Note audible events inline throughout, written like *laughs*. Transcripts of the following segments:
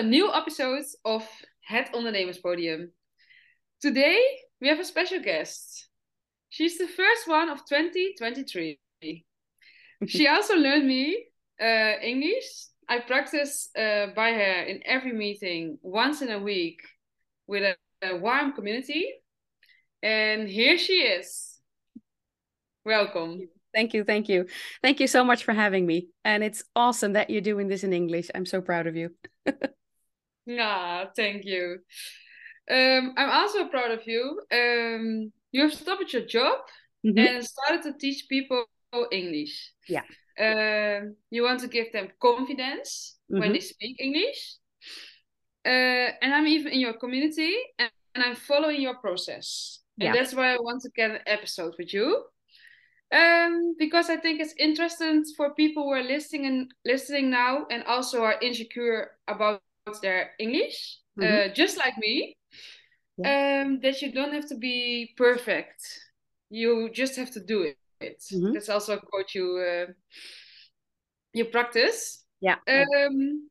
a new episode of Het Ondernemerspodium. Today we have a special guest. She's the first one of 2023. she *laughs* also learned me uh, English. I practice uh, by her in every meeting once in a week with a, a warm community. And here she is. Welcome. Thank you, thank you. Thank you so much for having me. And it's awesome that you're doing this in English. I'm so proud of you. *laughs* yeah, thank you. Um, I'm also proud of you. Um, you have stopped your job mm -hmm. and started to teach people English. Yeah. Uh, you want to give them confidence mm -hmm. when mm-hmm. they speak English. Uh, and I'm even in your community and, and I'm following your process. And yeah. that's why I want to get an episode with you. Um, because I think it's interesting for people who are listening and listening now and also are insecure about their English, mm -hmm. uh, just like me. Yeah. Um, that you don't have to be perfect. You just have to do it. Mm -hmm. That's also a quote you uh, you practice. Yeah. Um,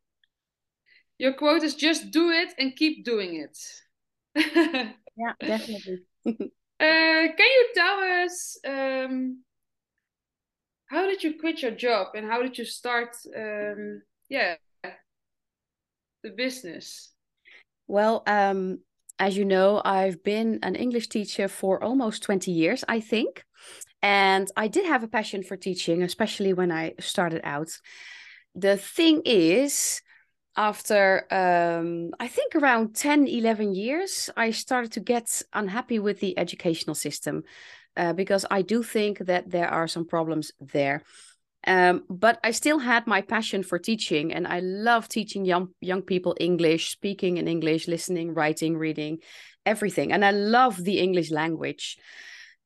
your quote is just do it and keep doing it. *laughs* yeah, definitely. uh, can you tell us um, how did you quit your job and how did you start um, yeah the business? Well um, as you know i've been an english teacher for almost 20 years i think. And i did have a passion for teaching especially when i started out. The thing is after um, i think around 10 11 years i started to get unhappy with the educational system uh, because I do think that there are some problems there. Um, but I still had my passion for teaching, and I love teaching young young people English, speaking in English, listening, writing, reading, everything, and I love the English language.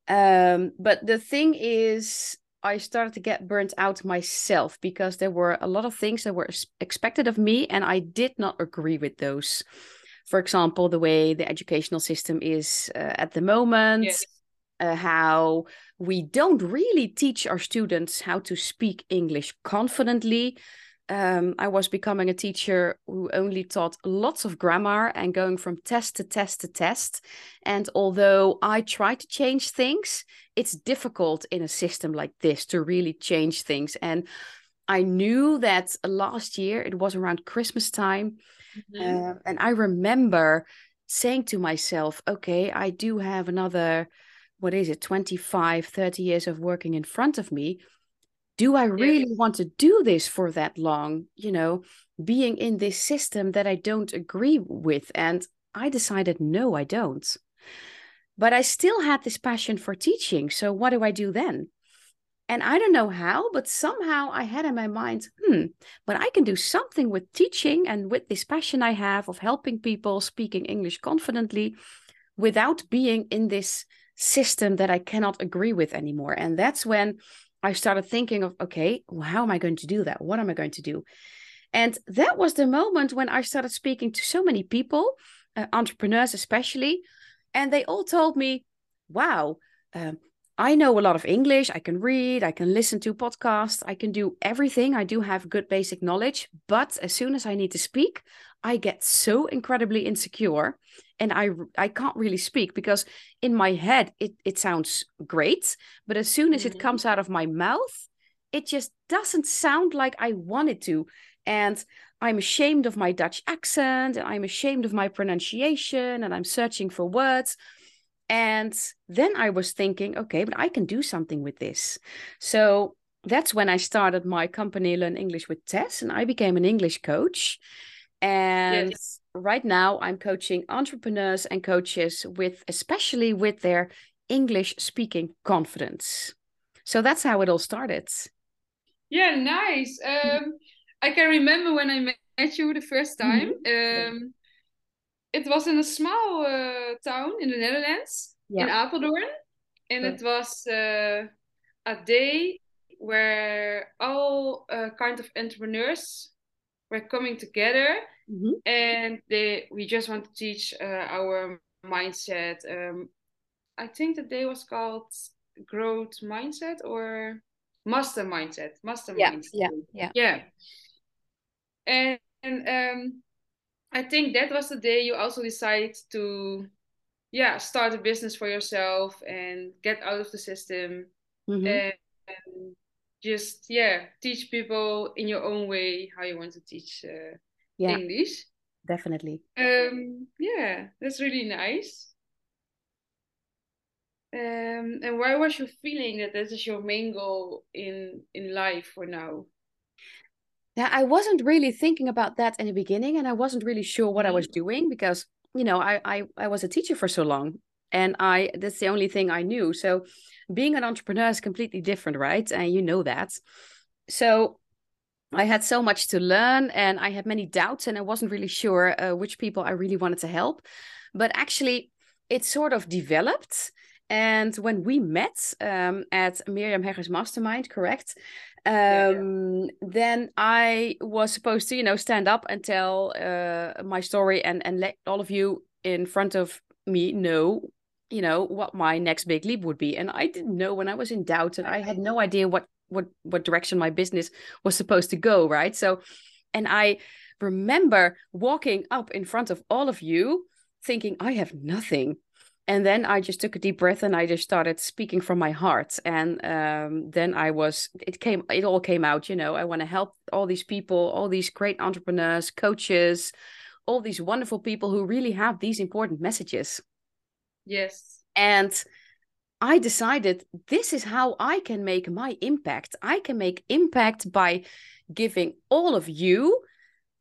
Um, but the thing is, I started to get burnt out myself because there were a lot of things that were expected of me, and I did not agree with those. For example, the way the educational system is uh, at the moment. Yes uh, how we don't really teach our students how to speak English confidently. Um, I was becoming a teacher who only taught lots of grammar and going from test to test to test. And although I try to change things, it's difficult in a system like this to really change things. And I knew that last year, it was around Christmas time. Mm-hmm. Uh, and I remember saying to myself, okay, I do have another what is it 25 30 years of working in front of me do i really yes. want to do this for that long? You know being in this system that i don't agree with and i decided no i don't. But i still had this passion for teaching so what do i do then? And i don't know how but somehow i had in my mind hmm but i can do something with teaching and with this passion i have of helping people speaking english confidently without being in this system that I cannot agree with anymore. And that's when I started thinking of, okay, well, how am I going to do that? What am I going to do? And that was the moment when I started speaking to so many people, uh, entrepreneurs especially, and they all told me, wow, um, I know a lot of English. I can read, I can listen to podcasts, I can do everything. I do have good basic knowledge. But as soon as I need to speak, I get so incredibly insecure and I I can't really speak because in my head it it sounds great, but as soon as mm-hmm. it comes out of my mouth, it just doesn't sound like I want it to. And I'm ashamed of my Dutch accent and I'm ashamed of my pronunciation and I'm searching for words. And then I was thinking, okay, but I can do something with this. So that's when I started my company, Learn English with Tess, and I became an English coach. And yes right now I'm coaching entrepreneurs and coaches with especially with their English speaking confidence. So that's how it all started. Yeah, nice. Um, I can remember when I met you the first time. Mm-hmm. Um, it was in a small uh, town in the Netherlands, yeah. in Apeldoorn, and it was uh, a day where all uh, kind of entrepreneurs were coming together mm-hmm. and they we just want to teach uh, our mindset um, i think the day was called growth mindset or master mindset master yeah, mindset yeah yeah yeah and, and um I think that was the day you also decided to, yeah, start a business for yourself and get out of the system mm-hmm. and, and, just yeah teach people in your own way how you want to teach uh, yeah, English. Definitely. Um, yeah, that's really nice. Um, and why was you feeling that this is your main goal in in life for now? Yeah, I wasn't really thinking about that in the beginning, and I wasn't really sure what I was mm-hmm. doing because you know I I, I was a teacher for so long, and I that's the only thing I knew. So being an entrepreneur is completely different, right? And you know that. So I had so much to learn, and I had many doubts, and I wasn't really sure uh, which people I really wanted to help. But actually, it sort of developed. And when we met um, at Miriam Hegger's Mastermind, correct? um, yeah, yeah. Um, then I was supposed to, you know, stand up and tell uh, my story and and let all of you in front of me know, you know, what my next big leap would be. And I didn't know when I was in doubt, and I had no idea what what what direction my business was supposed to go. Right. So, and I remember walking up in front of all of you, thinking I have nothing and then I just took a deep breath and I just started speaking from my heart. And um, then I was, it came, it all came out. You know, I want to help all these people, all these great entrepreneurs, coaches, all these wonderful people who really have these important messages. Yes. And I decided this is how I can make my impact. I can make impact by giving all of you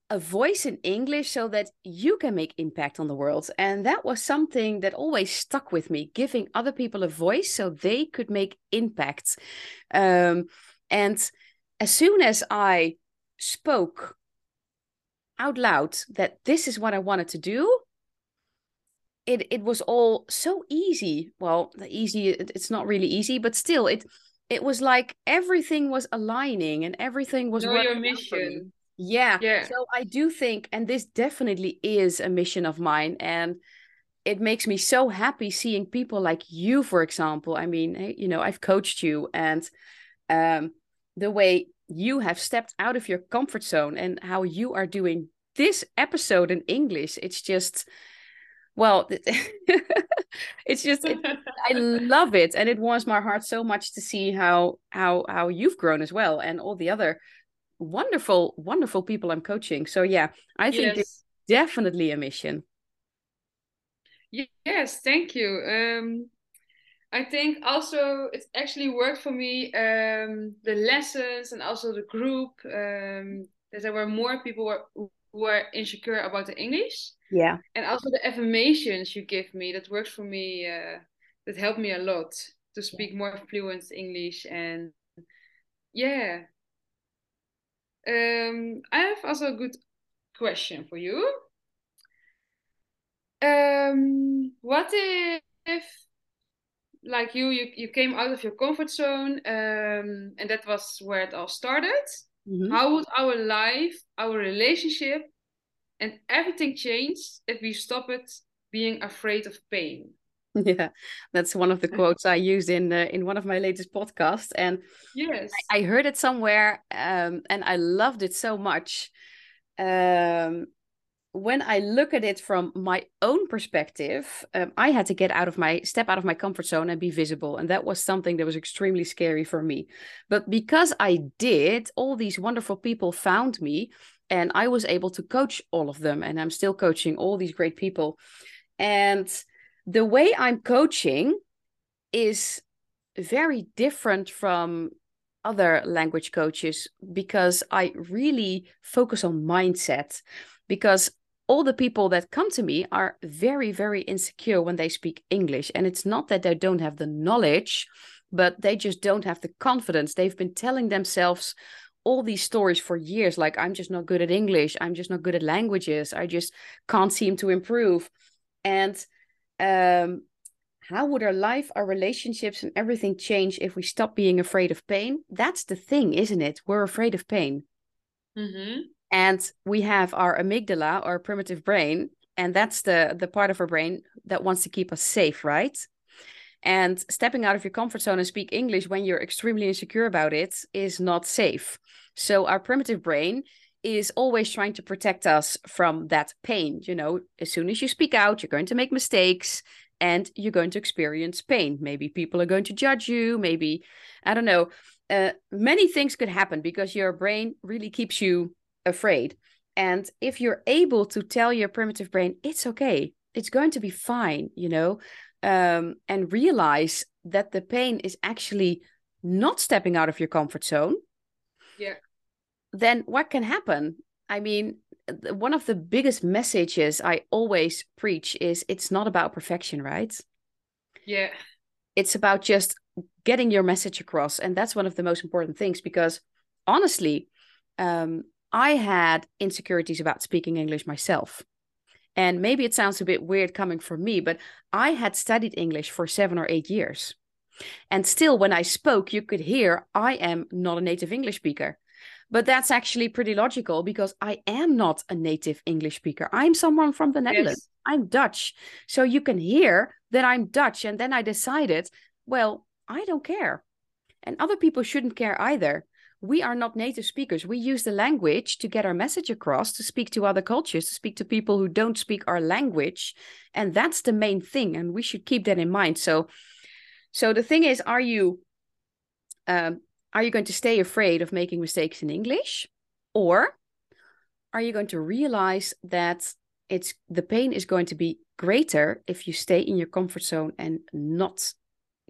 a voice in English so that you can make impact on the world. And that was something that always stuck with me, giving other people a voice so they could make impact. Um, and as soon as I spoke out loud that this is what I wanted to do, it it was all so easy. Well, the easy it's not really easy, but still it it was like everything was aligning and everything was know your mission yeah. Yeah. So I do think, and this definitely is a mission of mine. And it makes me so happy seeing people like you, for example. I mean, you know, I've coached you and um, the way you have stepped out of your comfort zone and how you are doing this episode in English. It's just, well, *laughs* it's just it, *laughs* I love it, and it warms my heart so much to see how how how you've grown as well, and all the other wonderful, wonderful people I'm coaching. So yeah, I think yes. it's definitely a mission. Yes, thank you. Um, I think also it actually worked for me. Um, the lessons and also the group um, that there were more people who were insecure about the English. Yeah, and also the affirmations you give me that works for me. Uh, that helped me a lot to speak more fluent English and yeah um, I have also a good question for you. Um, what if, like you, you, you came out of your comfort zone, um, and that was where it all started? Mm-hmm. How would our life, our relationship, and everything change if we stop it being afraid of pain? *laughs* Yeah, that's one of the *laughs* quotes I used in uh, in one of my latest podcasts, and yes, I, I heard it somewhere, um, and I loved it so much. Um, when I look at it from my own perspective, um, I had to get out of my step out of my comfort zone and be visible, and that was something that was extremely scary for me. But because I did, all these wonderful people found me, and I was able to coach all of them, and I'm still coaching all these great people, and the way I'm coaching is very different from other language coaches because I really focus on mindset. Because all the people that come to me are very, very insecure when they speak English. And it's not that they don't have the knowledge, but they just don't have the confidence. They've been telling themselves all these stories for years like, I'm just not good at English. I'm just not good at languages. I just can't seem to improve. And um, how would our life, our relationships, and everything change if we stop being afraid of pain? That's the thing, isn't it? We're afraid of pain. Mm-hmm. And we have our amygdala, our primitive brain, and that's the the part of our brain that wants to keep us safe, right? And stepping out of your comfort zone and speak English when you're extremely insecure about it is not safe. So our primitive brain is always trying to protect us from that pain. You know, as soon as you speak out, you're going to make mistakes and you're going to experience pain. Maybe people are going to judge you. Maybe, I don't know. Uh, many things could happen because your brain really keeps you afraid. And if you're able to tell your primitive brain, it's okay, it's going to be fine, you know, um, and realize that the pain is actually not stepping out of your comfort zone. Yeah. Then what can happen? I mean, one of the biggest messages I always preach is it's not about perfection, right? Yeah. It's about just getting your message across. And that's one of the most important things because honestly, um, I had insecurities about speaking English myself. And maybe it sounds a bit weird coming from me, but I had studied English for seven or eight years. And still, when I spoke, you could hear I am not a native English speaker. But that's actually pretty logical because I am not a native English speaker. I'm someone from the Netherlands. Yes. I'm Dutch. So you can hear that I'm Dutch. And then I decided, well, I don't care. And other people shouldn't care either. We are not native speakers. We use the language to get our message across, to speak to other cultures, to speak to people who don't speak our language. And that's the main thing. And we should keep that in mind. So, so the thing is, are you um, are you going to stay afraid of making mistakes in English? Or are you going to realize that it's the pain is going to be greater if you stay in your comfort zone and not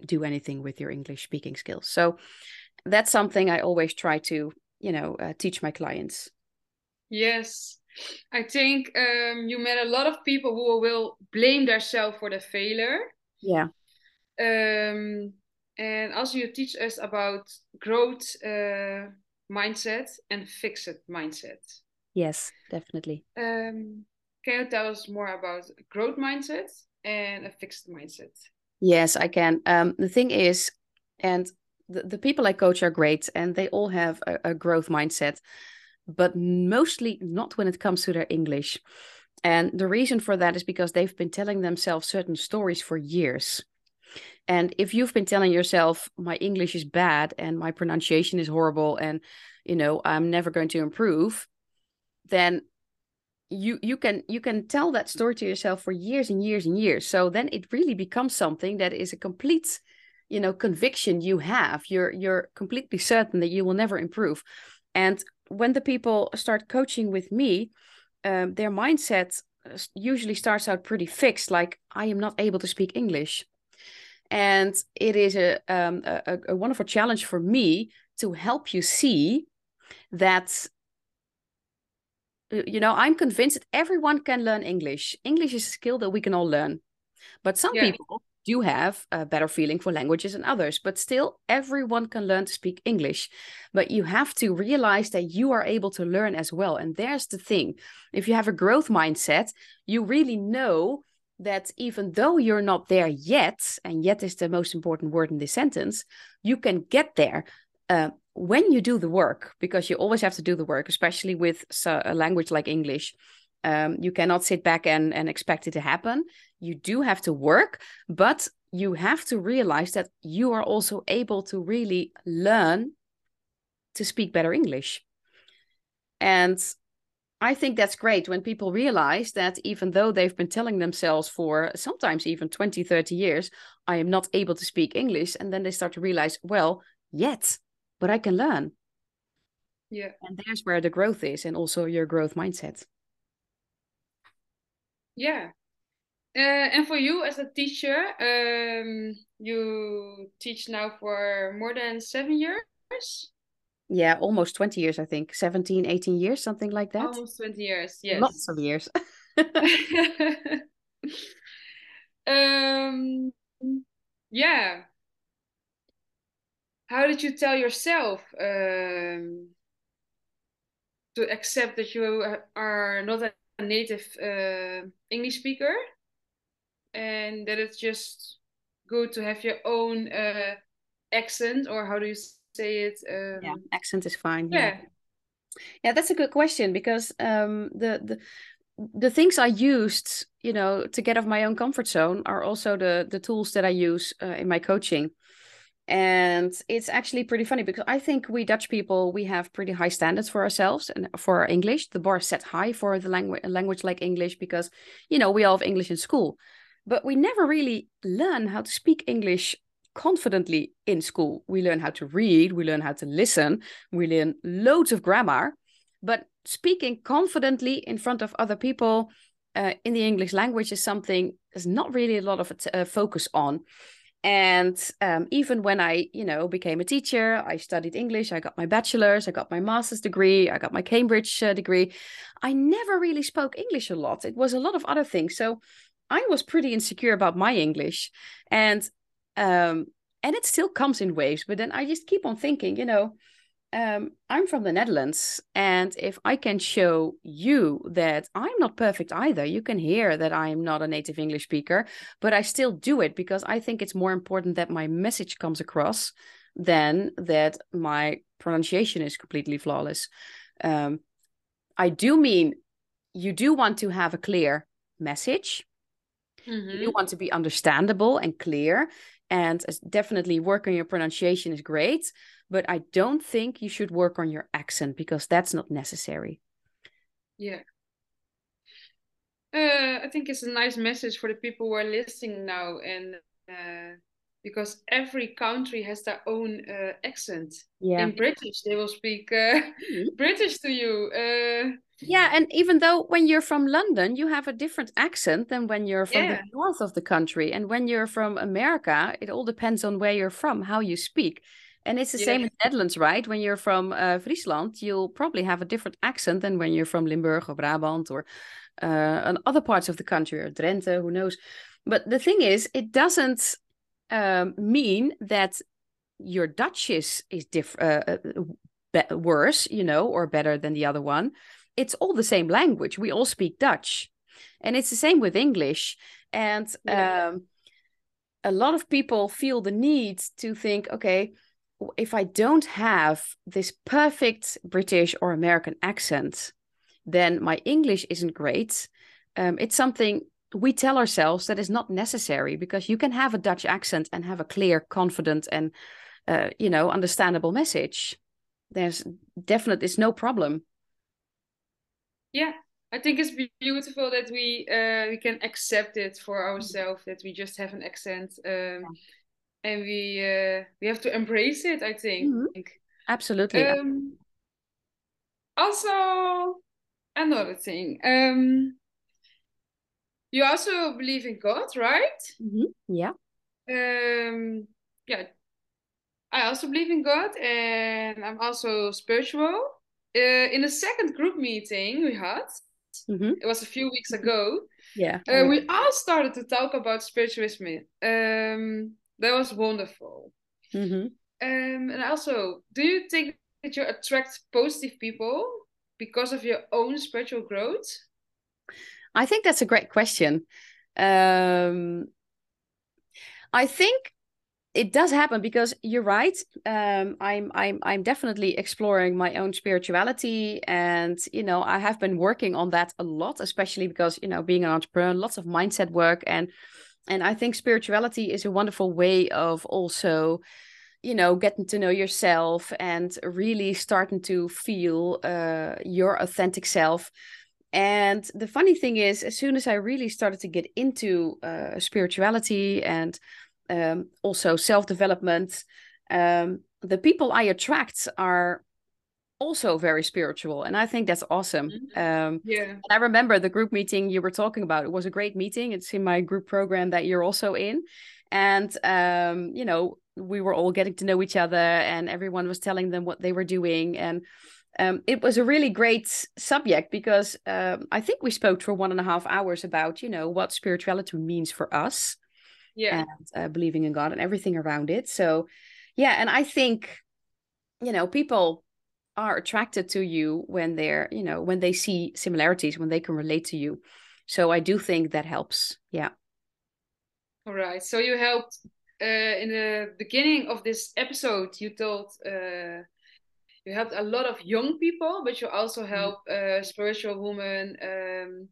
do anything with your English speaking skills? So that's something I always try to, you know, uh, teach my clients. Yes. I think um, you met a lot of people who will blame themselves for the failure. Yeah. Um, and also you teach us about growth uh, mindset and fixed mindset. Yes, definitely. Um, can you tell us more about growth mindset and a fixed mindset? Yes, I can. Um, the thing is, and the, the people I coach are great and they all have a, a growth mindset, but mostly not when it comes to their English. And the reason for that is because they've been telling themselves certain stories for years. And if you've been telling yourself, my English is bad and my pronunciation is horrible and, you know, I'm never going to improve, then you you can you can tell that story to yourself for years and years and years so then it really becomes something that is a complete you know conviction you have you're you're completely certain that you will never improve. And when the people start coaching with me um, their mindset uh, usually starts out pretty fixed like i am not able to speak english. And it is a, um, a, a wonderful challenge for me to help you see that you know i'm convinced that everyone can learn english. English is a skill that we can all learn. But some yeah. people do have a better feeling for languages than others but still everyone can learn to speak english but you have to realize that you are able to learn as well and there's the thing if you have a growth mindset you really know that even though you're not there yet, and yet is the most important word in this sentence, you can get there uh, when you do the work, because you always have to do the work, especially with a language like English. Um, you cannot sit back and, and expect it to happen. You do have to work, but you have to realize that you are also able to really learn to speak better English. And I think that's great when people realize that even though they've been telling themselves for sometimes even 20, 30 years, I am not able to speak English. And then they start to realize, well, yet, but I can learn. Yeah. And there's where the growth is and also your growth mindset. Yeah. Uh, and for you as a teacher, um, you teach now for more than seven years? yeah almost 20 years i think. 17 18 years something like that. Almost 20 years yes. Lots of years. *laughs* *laughs* Um yeah. How did you tell yourself um, to accept that you are not a native uh, english speaker and that it's just good to have your own uh, accent or how do you say it. Um, yeah, accent is fine. Yeah. yeah. yeah. that's a good question because um, the the the things I used, you know, to get off my own comfort zone are also the the tools that I use uh, in my coaching. And it's actually pretty funny because I think we Dutch people we have pretty high standards for ourselves and for our English. The bar is set high for the language language like English because you know we all have English in school, but we never really learn how to speak English confidently in school. We learn how to read, we learn how to listen, we learn loads of grammar, but speaking confidently in front of other people uh, in the English language is something there's not really a lot of uh, focus on and um, even when i you know became a teacher i studied english i got my bachelor's i got my master's degree i got my cambridge uh, degree. I never really spoke english a lot. It was a lot of other things. So i was pretty insecure about my english. And um, and it still comes in waves but then i just keep on thinking you know um, I'm from the Netherlands, and if I can show you that I'm not perfect either, you can hear that I'm not a native English speaker, but I still do it because I think it's more important that my message comes across than that my pronunciation is completely flawless. Um, I do mean you do want to have a clear message. Mm-hmm. You want to be understandable and clear, and definitely work on your pronunciation is great but I don't think you should work on your accent because that's not necessary. Yeah. Uh, I think it's a nice message for the people who are listening now, and uh, because every country has their own uh, accent. Yeah. In British, they will speak uh, mm-hmm. *laughs* British to you. Uh, yeah, and even though when you're from London, you have a different accent than when you're from yeah. the north of the country, and when you're from America, it all depends on where you're from, how you speak. And it's the yeah. same in the Netherlands, right? When you're from uh, Friesland, you'll probably have a different accent than when you're from Limburg or Brabant or uh, other parts of the country or Drenthe, who knows. But the thing is, it doesn't um, mean that your Dutch is, is diff- uh, uh worse, you know, or better than the other one. It's all the same language. We all speak Dutch. And it's the same with English. And yeah. um, a lot of people feel the need to think, okay, if I don't have this perfect British or American accent, then my English isn't great. Um, it's something we tell ourselves that is not necessary because you can have a Dutch accent and have a clear, confident, and uh, you know understandable message. There's definitely it's no problem. Yeah, I think it's beautiful that we uh, we can accept it for ourselves that we just have an accent. Um, and we uh, we have to embrace it. I think. Mm-hmm. Absolutely. Um, also, another thing. Um, you also believe in God, right? Mm-hmm. Yeah. Um, yeah. I also believe in God, and I'm also spiritual. Uh, in the second group meeting we had, mm-hmm. it was a few weeks ago. Yeah. Uh, we all started to talk about spiritualism. Um, that was wonderful. Mm-hmm. Um, and also, do you think that you attract positive people because of your own spiritual growth? I think that's a great question. Um, I think it does happen because you're right. Um, I'm I'm I'm definitely exploring my own spirituality, and you know I have been working on that a lot, especially because you know being an entrepreneur, lots of mindset work and and i think spirituality is a wonderful way of also you know getting to know yourself and really starting to feel uh, your authentic self. And the funny thing is as soon as i really started to get into uh, spirituality and um, also self-development um, the people i attract are also very spiritual and i think that's awesome mm-hmm. um yeah i remember the group meeting you were talking about it was a great meeting it's in my group program that you're also in and um you know we were all getting to know each other and everyone was telling them what they were doing and um, it was a really great subject because um, I think we spoke for one and a half hours about, you know, what spirituality means for us, yeah, and uh, believing in God and everything around it. So, yeah, and I think, you know, people are attracted to you when they're you know when they see similarities when they can relate to you. So i do think that helps. Yeah. All right. So you helped uh, in the beginning of this episode you told uh, you helped a lot of young people but you also mm-hmm. help uh, spiritual women um,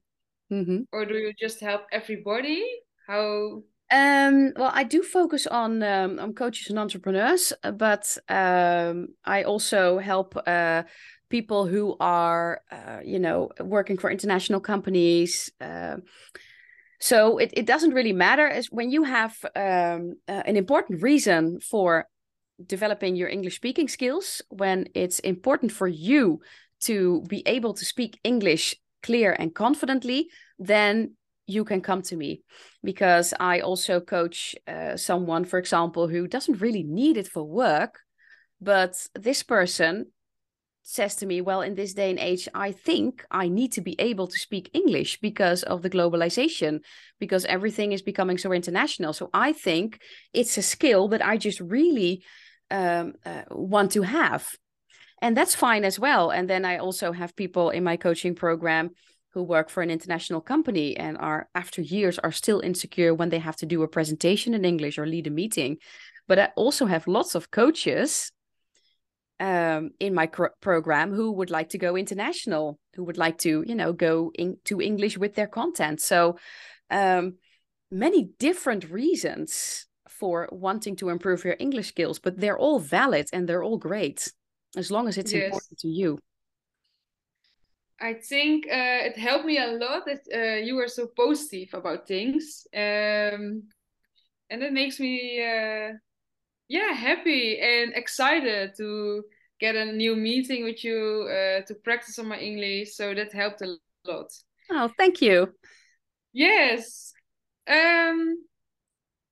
mm-hmm. or do you just help everybody? How Um, well, I do focus on um, on coaches and entrepreneurs, but um, I also help uh, people who are, uh, you know, working for international companies. Uh, so it, it doesn't really matter as when you have um, uh, an important reason for developing your English speaking skills, when it's important for you to be able to speak English clear and confidently, then you can come to me because I also coach uh, someone, for example, who doesn't really need it for work, but this person says to me, Well, in this day and age, I think I need to be able to speak English because of the globalization, because everything is becoming so international. So I think it's a skill that I just really um, uh, want to have. And that's fine as well. And then I also have people in my coaching program who work for an international company and are after years are still insecure when they have to do a presentation in english or lead a meeting. But i also have lots of coaches um, in my cr- program who would like to go international who would like to you know go into english with their content. So um, many different reasons for wanting to improve your english skills but they're all valid and they're all great as long as it's yes. important to you I think uh, it helped me a lot that uh, you were so positive about things, um, and it makes me, uh, yeah, happy and excited to get a new meeting with you uh, to practice on my English. So that helped a lot. Oh, thank you. Yes. Um,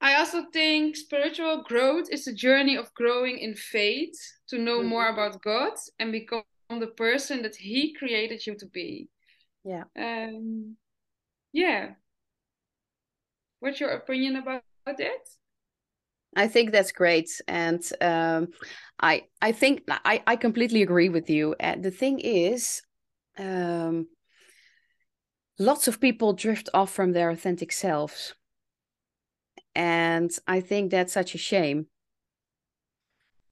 I also think spiritual growth is a journey of growing in faith to know mm -hmm. more about God and become the person that he created you to be. Yeah. Um yeah. What's your opinion about that I think that's great, and um, I I think I I completely agree with you. And the thing is, um, lots of people drift off from their authentic selves, and I think that's such a shame.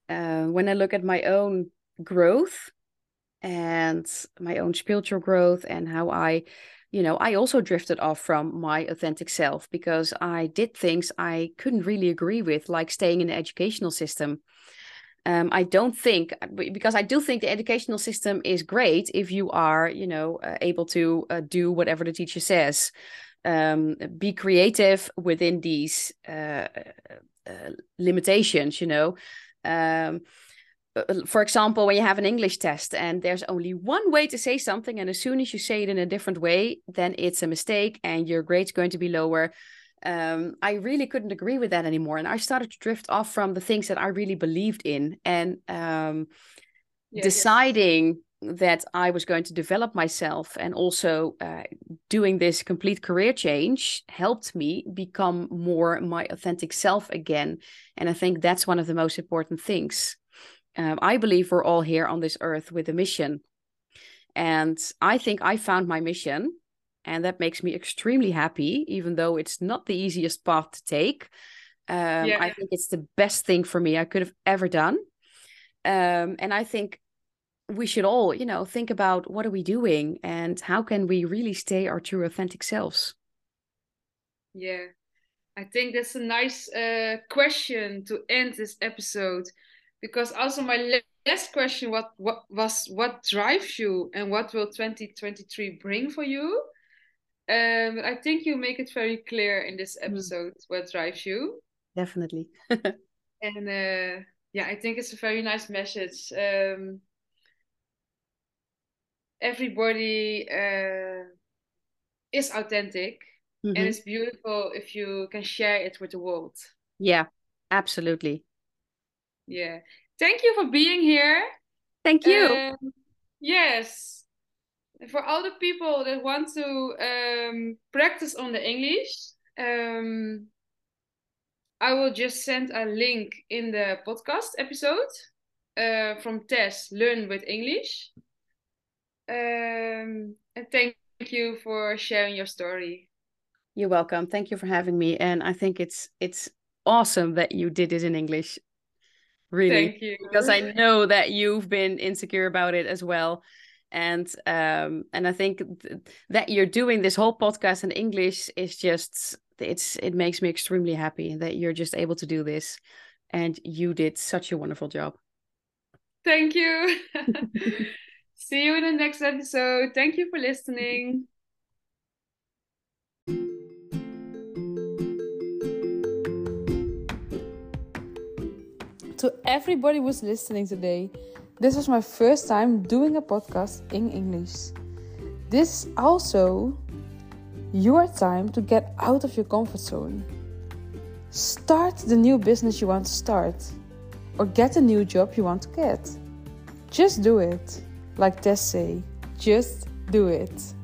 Uh, when I look at my own growth, and my own spiritual growth and how I, you know, I also drifted off from my authentic self because I did things I couldn't really agree with, like staying in the educational system. Um, I don't think because I do think the educational system is great if you are, you know, uh, able to uh, do whatever the teacher says. Um, be creative within these uh, uh limitations, you know. Um, uh, for example, when you have an English test and there's only one way to say something, and as soon as you say it in a different way, then it's a mistake and your grade's going to be lower. Um, I really couldn't agree with that anymore. And I started to drift off from the things that I really believed in and um, yeah, deciding that I was going to develop myself and also uh, doing this complete career change helped me become more my authentic self again. And I think that's one of the most important things um, I believe we're all here on this earth with a mission. And I think I found my mission. And that makes me extremely happy, even though it's not the easiest path to take. Um, yeah. I think it's the best thing for me I could have ever done. Um, and I think we should all, you know, think about what are we doing and how can we really stay our true authentic selves. Yeah, I think that's a nice uh, question to end this episode because also my last question what what was what drives you and what will 2023 bring for you um i think you make it very clear in this hmm. episode mm. what drives you definitely *laughs* and uh yeah i think it's a very nice message um everybody uh is authentic mm -hmm. and mm-hmm. it's beautiful if you can share it with the world yeah absolutely yeah. Thank you for being here. Thank you. Um, yes. For all the people that want to um, practice on the English, um, I will just send a link in the podcast episode uh, from Tess Learn with English. Um, and thank you for sharing your story. You're welcome. Thank you for having me. And I think it's it's awesome that you did it in English really because i know that you've been insecure about it as well. And um and i think th- that you're doing this whole podcast in english is just it's it makes me extremely happy that you're just able to do this. And you did such a wonderful job. Thank you. *laughs* *laughs* See you in the next episode. Thank you for listening to everybody who's listening today this was my first time doing a podcast in english this is also your time to get out of your comfort zone. Start the new business you want to start, or get a new job you want to get. Just do it. Like Tess say, just do it.